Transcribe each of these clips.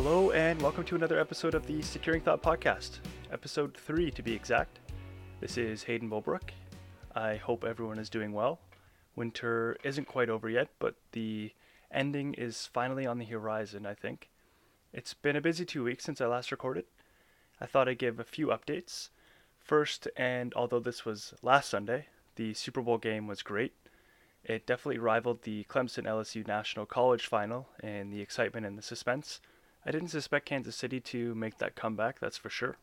Hello, and welcome to another episode of the Securing Thought Podcast, episode 3 to be exact. This is Hayden Bulbrook. I hope everyone is doing well. Winter isn't quite over yet, but the ending is finally on the horizon, I think. It's been a busy two weeks since I last recorded. I thought I'd give a few updates. First, and although this was last Sunday, the Super Bowl game was great. It definitely rivaled the Clemson LSU National College final in the excitement and the suspense. I didn't suspect Kansas City to make that comeback, that's for sure.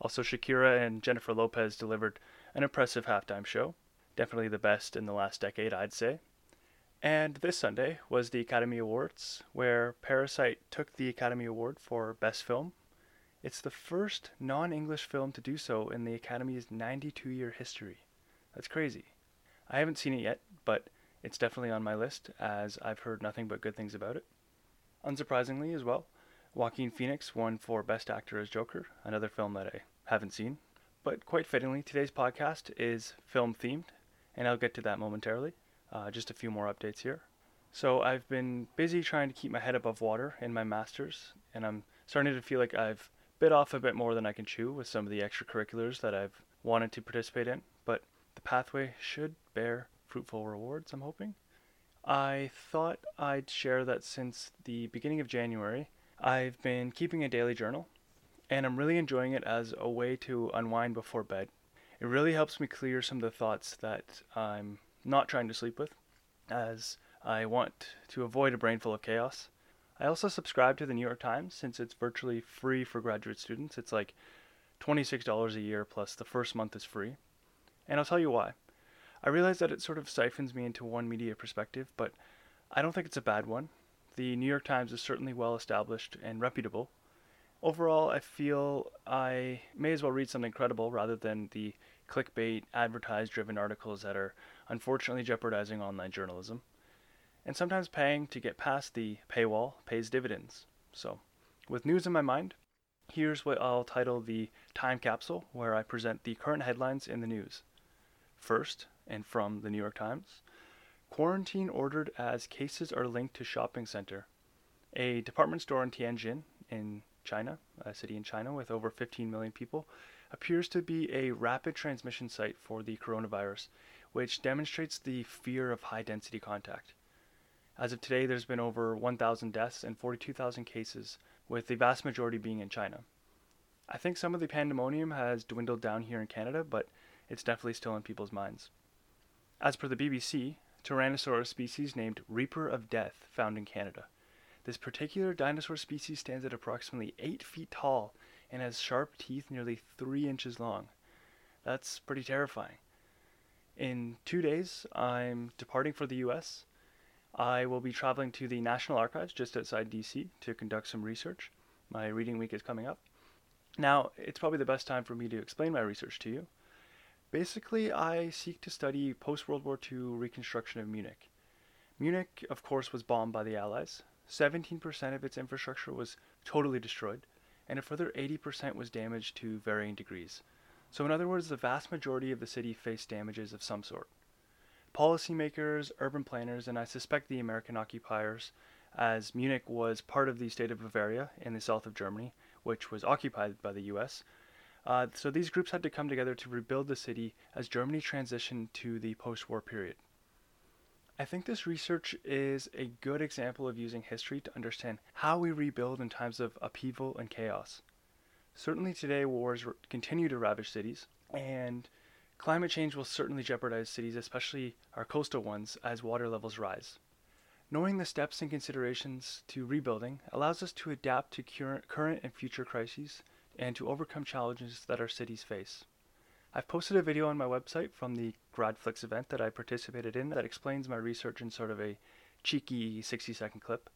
Also, Shakira and Jennifer Lopez delivered an impressive halftime show. Definitely the best in the last decade, I'd say. And this Sunday was the Academy Awards, where Parasite took the Academy Award for Best Film. It's the first non English film to do so in the Academy's 92 year history. That's crazy. I haven't seen it yet, but it's definitely on my list, as I've heard nothing but good things about it. Unsurprisingly, as well, Joaquin Phoenix won for Best Actor as Joker, another film that I haven't seen. But quite fittingly, today's podcast is film themed, and I'll get to that momentarily. Uh, just a few more updates here. So I've been busy trying to keep my head above water in my master's, and I'm starting to feel like I've bit off a bit more than I can chew with some of the extracurriculars that I've wanted to participate in. But the pathway should bear fruitful rewards, I'm hoping. I thought I'd share that since the beginning of January, I've been keeping a daily journal, and I'm really enjoying it as a way to unwind before bed. It really helps me clear some of the thoughts that I'm not trying to sleep with, as I want to avoid a brain full of chaos. I also subscribe to the New York Times since it's virtually free for graduate students. It's like $26 a year plus the first month is free. And I'll tell you why. I realize that it sort of siphons me into one media perspective, but I don't think it's a bad one. The New York Times is certainly well established and reputable. Overall, I feel I may as well read something credible rather than the clickbait, advertise driven articles that are unfortunately jeopardizing online journalism. And sometimes paying to get past the paywall pays dividends. So, with news in my mind, here's what I'll title the time capsule, where I present the current headlines in the news. First, and from the New York Times. Quarantine ordered as cases are linked to shopping center. A department store in Tianjin, in China, a city in China with over 15 million people, appears to be a rapid transmission site for the coronavirus, which demonstrates the fear of high density contact. As of today, there's been over 1,000 deaths and 42,000 cases, with the vast majority being in China. I think some of the pandemonium has dwindled down here in Canada, but it's definitely still in people's minds. As per the BBC, Tyrannosaurus species named Reaper of Death found in Canada. This particular dinosaur species stands at approximately 8 feet tall and has sharp teeth nearly 3 inches long. That's pretty terrifying. In two days, I'm departing for the US. I will be traveling to the National Archives just outside DC to conduct some research. My reading week is coming up. Now, it's probably the best time for me to explain my research to you. Basically, I seek to study post World War II reconstruction of Munich. Munich, of course, was bombed by the Allies. 17% of its infrastructure was totally destroyed, and a further 80% was damaged to varying degrees. So, in other words, the vast majority of the city faced damages of some sort. Policymakers, urban planners, and I suspect the American occupiers, as Munich was part of the state of Bavaria in the south of Germany, which was occupied by the US, uh, so these groups had to come together to rebuild the city as Germany transitioned to the post war period. I think this research is a good example of using history to understand how we rebuild in times of upheaval and chaos. Certainly today, wars continue to ravage cities, and climate change will certainly jeopardize cities, especially our coastal ones, as water levels rise. Knowing the steps and considerations to rebuilding allows us to adapt to current and future crises and to overcome challenges that our cities face. I've posted a video on my website from the GradFlix event that I participated in that explains my research in sort of a cheeky 60 second clip.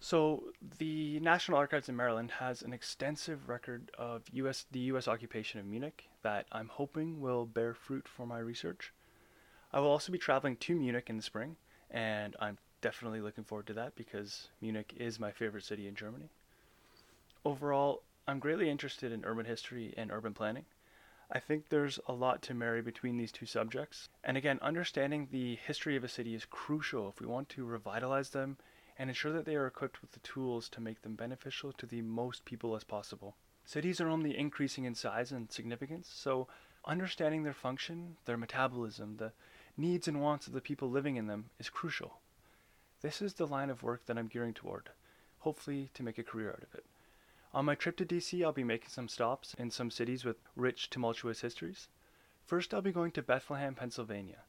So, the National Archives in Maryland has an extensive record of US, the US occupation of Munich that I'm hoping will bear fruit for my research. I will also be traveling to Munich in the spring, and I'm definitely looking forward to that because Munich is my favorite city in Germany. Overall, I'm greatly interested in urban history and urban planning. I think there's a lot to marry between these two subjects. And again, understanding the history of a city is crucial if we want to revitalize them and ensure that they are equipped with the tools to make them beneficial to the most people as possible. Cities are only increasing in size and significance, so understanding their function, their metabolism, the needs and wants of the people living in them is crucial. This is the line of work that I'm gearing toward, hopefully to make a career out of it. On my trip to DC, I'll be making some stops in some cities with rich, tumultuous histories. First, I'll be going to Bethlehem, Pennsylvania.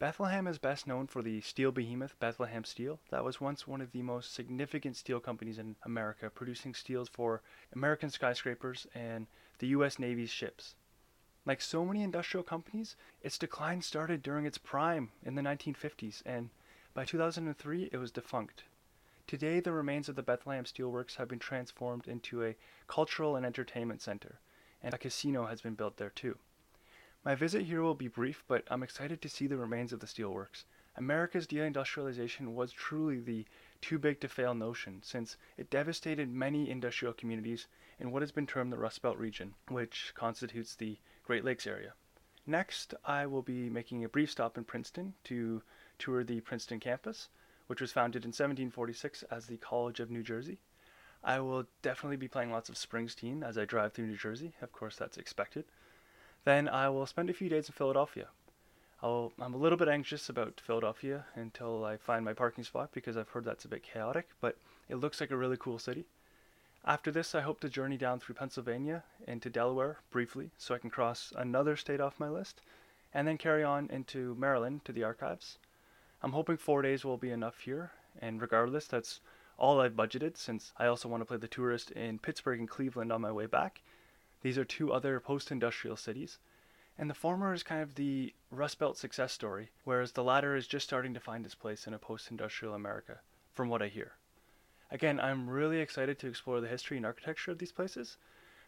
Bethlehem is best known for the steel behemoth Bethlehem Steel. That was once one of the most significant steel companies in America, producing steels for American skyscrapers and the U.S. Navy's ships. Like so many industrial companies, its decline started during its prime in the 1950s, and by 2003 it was defunct. Today, the remains of the Bethlehem Steelworks have been transformed into a cultural and entertainment center, and a casino has been built there too. My visit here will be brief, but I'm excited to see the remains of the steelworks. America's deindustrialization was truly the too big to fail notion, since it devastated many industrial communities in what has been termed the Rust Belt region, which constitutes the Great Lakes area. Next, I will be making a brief stop in Princeton to tour the Princeton campus, which was founded in 1746 as the College of New Jersey. I will definitely be playing lots of Springsteen as I drive through New Jersey. Of course, that's expected. Then I will spend a few days in Philadelphia. I'll, I'm a little bit anxious about Philadelphia until I find my parking spot because I've heard that's a bit chaotic, but it looks like a really cool city. After this, I hope to journey down through Pennsylvania into Delaware briefly so I can cross another state off my list, and then carry on into Maryland to the archives. I'm hoping four days will be enough here, and regardless, that's all I've budgeted since I also want to play the tourist in Pittsburgh and Cleveland on my way back, these are two other post industrial cities, and the former is kind of the Rust Belt success story, whereas the latter is just starting to find its place in a post industrial America, from what I hear. Again, I'm really excited to explore the history and architecture of these places.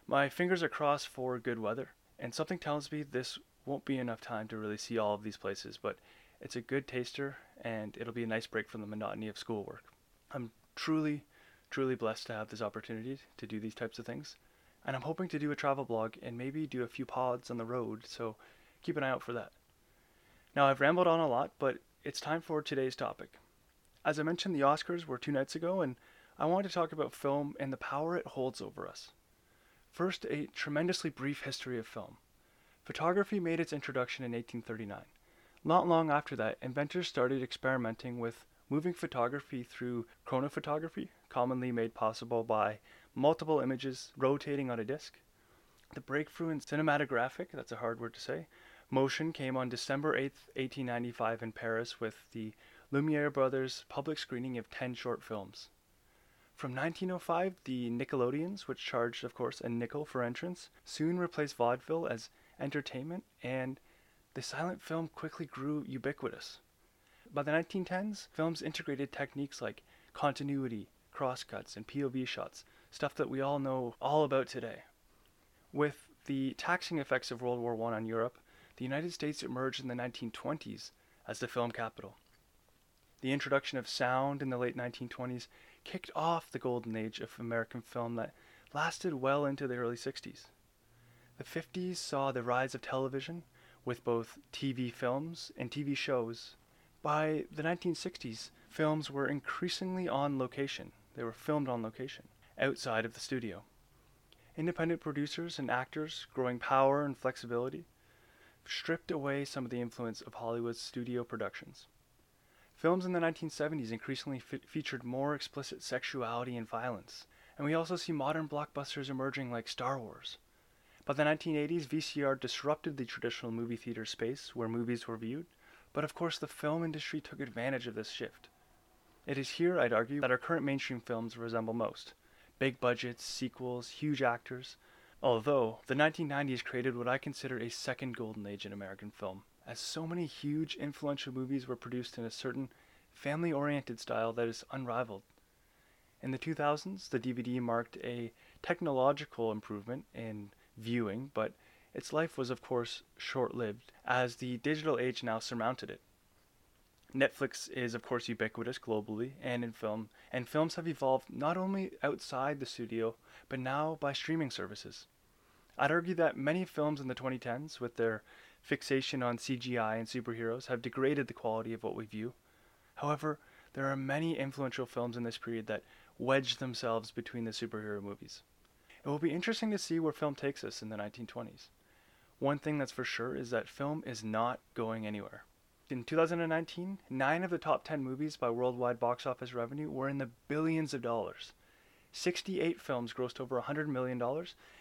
My fingers are crossed for good weather, and something tells me this won't be enough time to really see all of these places, but it's a good taster and it'll be a nice break from the monotony of schoolwork. I'm truly, truly blessed to have this opportunity to do these types of things and I'm hoping to do a travel blog and maybe do a few pods on the road, so keep an eye out for that. Now, I've rambled on a lot, but it's time for today's topic. As I mentioned, the Oscars were two nights ago, and I want to talk about film and the power it holds over us. First, a tremendously brief history of film. Photography made its introduction in 1839. Not long after that, inventors started experimenting with moving photography through chronophotography, commonly made possible by multiple images rotating on a disc. The breakthrough in cinematographic, that's a hard word to say, motion came on December 8, 1895 in Paris with the Lumiere brothers' public screening of 10 short films. From 1905, the Nickelodeons, which charged, of course, a nickel for entrance, soon replaced vaudeville as entertainment, and the silent film quickly grew ubiquitous. By the 1910s, films integrated techniques like continuity, crosscuts, and POV shots stuff that we all know all about today. With the taxing effects of World War I on Europe, the United States emerged in the 1920s as the film capital. The introduction of sound in the late 1920s kicked off the golden age of American film that lasted well into the early 60s. The 50s saw the rise of television with both TV films and TV shows. By the 1960s, films were increasingly on location. They were filmed on location outside of the studio. Independent producers and actors, growing power and flexibility, stripped away some of the influence of Hollywood's studio productions. Films in the 1970s increasingly featured more explicit sexuality and violence, and we also see modern blockbusters emerging like Star Wars. By the 1980s, VCR disrupted the traditional movie theater space where movies were viewed, but of course the film industry took advantage of this shift. It is here, I'd argue, that our current mainstream films resemble most big budgets, sequels, huge actors. Although, the 1990s created what I consider a second golden age in American film, as so many huge, influential movies were produced in a certain family oriented style that is unrivaled. In the 2000s, the DVD marked a technological improvement in viewing, but its life was, of course, short lived, as the digital age now surmounted it. Netflix is, of course, ubiquitous globally and in film, and films have evolved not only outside the studio, but now by streaming services. I'd argue that many films in the 2010s, with their fixation on CGI and superheroes, have degraded the quality of what we view. However, There are many influential films in this period that wedge themselves between the superhero movies. It will be interesting to see where film takes us in the 1920s. One thing that's for sure is that film is not going anywhere. In 2019, nine of the top 10 movies by worldwide box office revenue were in the billions of dollars. 68 films grossed over $100 million,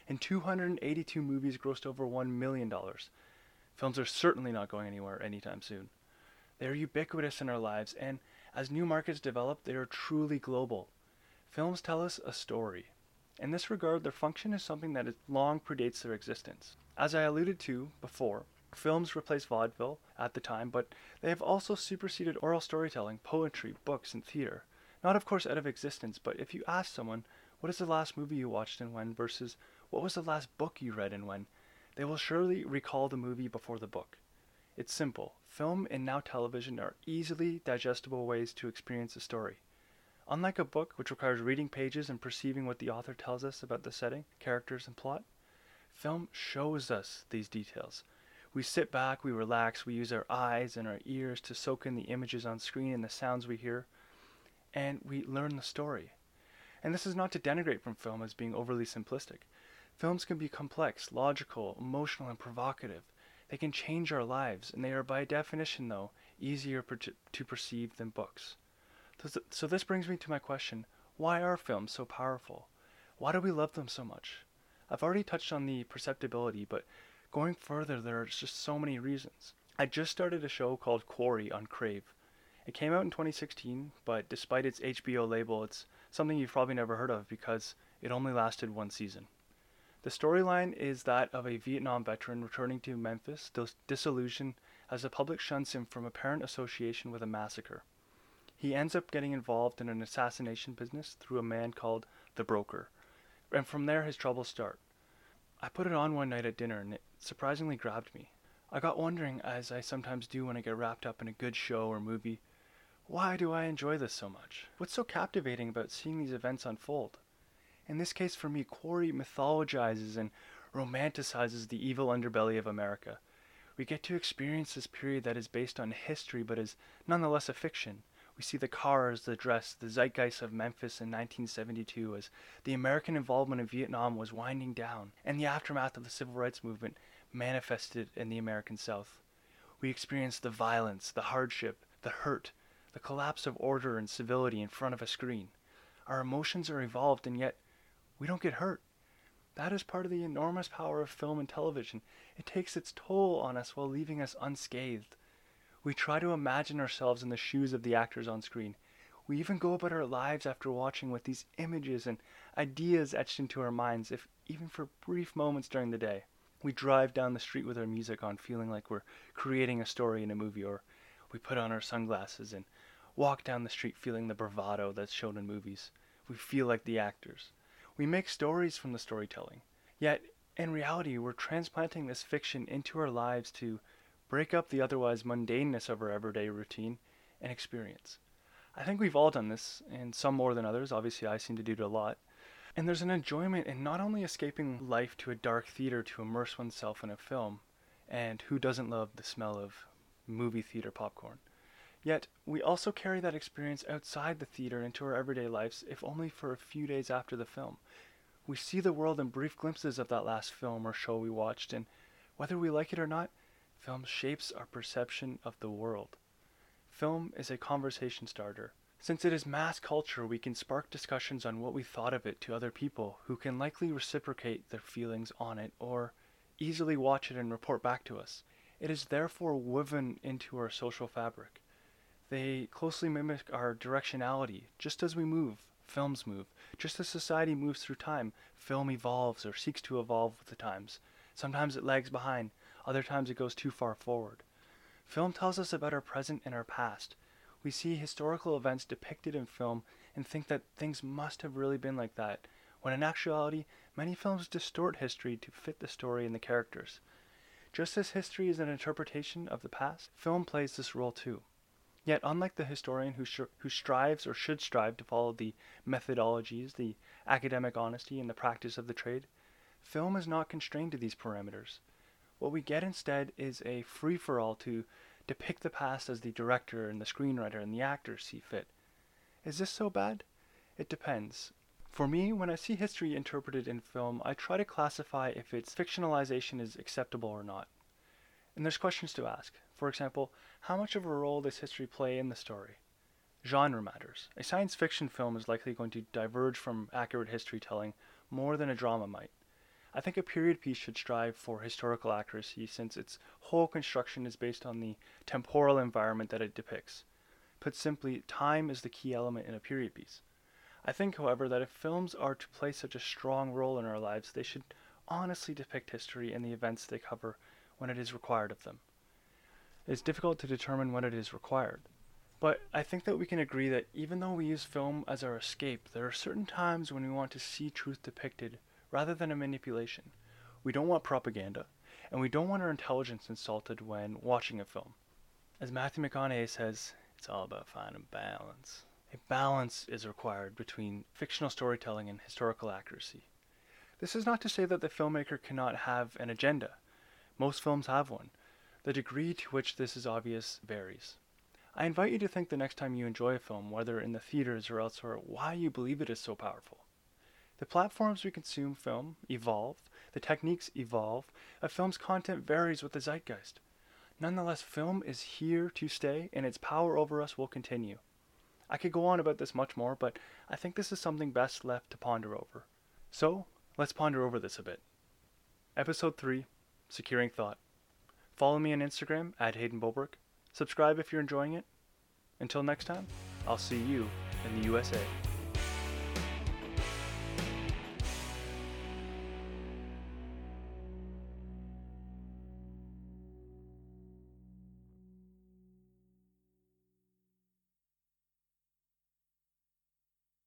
and 282 movies grossed over $1 million. Films are certainly not going anywhere anytime soon. They are ubiquitous in our lives, and as new markets develop, they are truly global. Films tell us a story. In this regard, their function is something that long predates their existence. As I alluded to before, films replaced vaudeville at the time, but they have also superseded oral storytelling, poetry, books, and theater. Not, of course, out of existence, but if you ask someone, what is the last movie you watched and when, versus what was the last book you read and when, they will surely recall the movie before the book. It's simple. Film and now television are easily digestible ways to experience a story. Unlike a book, which requires reading pages and perceiving what the author tells us about the setting, characters, and plot, film shows us these details. We sit back, we relax, we use our eyes and our ears to soak in the images on screen and the sounds we hear and we learn the story. And this is not to denigrate from film as being overly simplistic. Films can be complex, logical, emotional, and provocative. They can change our lives, and they are by definition, though, easier per- to perceive than books. So this brings me to my question why are films so powerful? Why do we love them so much? I've already touched on the perceptibility, but going further, there are just so many reasons. I just started a show called Quarry on Crave. It came out in 2016, but despite its HBO label, it's something you've probably never heard of because it only lasted one season. The storyline is that of a Vietnam veteran returning to Memphis, dis- disillusioned as the public shuns him from apparent association with a massacre. He ends up getting involved in an assassination business through a man called the Broker, and from there his troubles start. I put it on one night at dinner and it surprisingly grabbed me. I got wondering, as I sometimes do when I get wrapped up in a good show or movie, why do I enjoy this so much? What's so captivating about seeing these events unfold? In this case, for me, Quarry mythologizes and romanticizes the evil underbelly of America. We get to experience this period that is based on history but is nonetheless a fiction. We see the cars, the dress, the zeitgeist of Memphis in 1972 as the American involvement in Vietnam was winding down, and the aftermath of the civil rights movement manifested in the American South. We experience the violence, the hardship, the hurt, the collapse of order and civility in front of a screen. Our emotions are evolved, and yet we don't get hurt. That is part of the enormous power of film and television. It takes its toll on us while leaving us unscathed. We try to imagine ourselves in the shoes of the actors on screen. We even go about our lives after watching with these images and ideas etched into our minds, if even for brief moments during the day. We drive down the street with our music on, feeling like we're creating a story in a movie, or we put on our sunglasses and walk down the street feeling the bravado that's shown in movies. We feel like the actors. We make stories from the storytelling. Yet, in reality, we're transplanting this fiction into our lives to break up the otherwise mundaneness of our everyday routine and experience. I think we've all done this, and some more than others. Obviously, I seem to do it a lot. And there's an enjoyment in not only escaping life to a dark theater to immerse oneself in a film, and who doesn't love the smell of movie theater popcorn, Yet, we also carry that experience outside the theater into our everyday lives, if only for a few days after the film. We see the world in brief glimpses of that last film or show we watched, and whether we like it or not, film shapes our perception of the world. Film is a conversation starter. Since it is mass culture, we can spark discussions on what we thought of it to other people who can likely reciprocate their feelings on it or easily watch it and report back to us. It is therefore woven into our social fabric. They closely mimic our directionality. Just as we move, films move. Just as society moves through time, film evolves or seeks to evolve with the times. Sometimes it lags behind, other times it goes too far forward. Film tells us about our present and our past. We see historical events depicted in film and think that things must have really been like that, when in actuality, many films distort history to fit the story and the characters. Just as history is an interpretation of the past, film plays this role too. Yet, unlike the historian who, sh- who strives or should strive to follow the methodologies, the academic honesty, and the practice of the trade, film is not constrained to these parameters. What we get instead is a free for all to depict the past as the director and the screenwriter and the actors see fit. Is this so bad? It depends. For me, when I see history interpreted in film, I try to classify if its fictionalization is acceptable or not. And there's questions to ask. For example, how much of a role does history play in the story? Genre matters. A science fiction film is likely going to diverge from accurate history telling more than a drama might. I think a period piece should strive for historical accuracy since its whole construction is based on the temporal environment that it depicts. Put simply, time is the key element in a period piece. I think, however, that if films are to play such a strong role in our lives, they should honestly depict history and the events they cover when it is required of them. It is difficult to determine when it is required. But I think that we can agree that even though we use film as our escape, there are certain times when we want to see truth depicted rather than a manipulation. We don't want propaganda, and we don't want our intelligence insulted when watching a film. As Matthew McConaughey says, it's all about finding balance. A balance is required between fictional storytelling and historical accuracy. This is not to say that the filmmaker cannot have an agenda. Most films have one. The degree to which this is obvious varies. I invite you to think the next time you enjoy a film, whether in the theaters or elsewhere, why you believe it is so powerful. The platforms we consume film evolve, the techniques evolve, a film's content varies with the zeitgeist. Nonetheless, film is here to stay, and its power over us will continue. I could go on about this much more, but I think this is something best left to ponder over. So, let's ponder over this a bit. Episode 3 Securing Thought. Follow me on Instagram at Hayden Bulbrook. Subscribe if you're enjoying it. Until next time, I'll see you in the USA.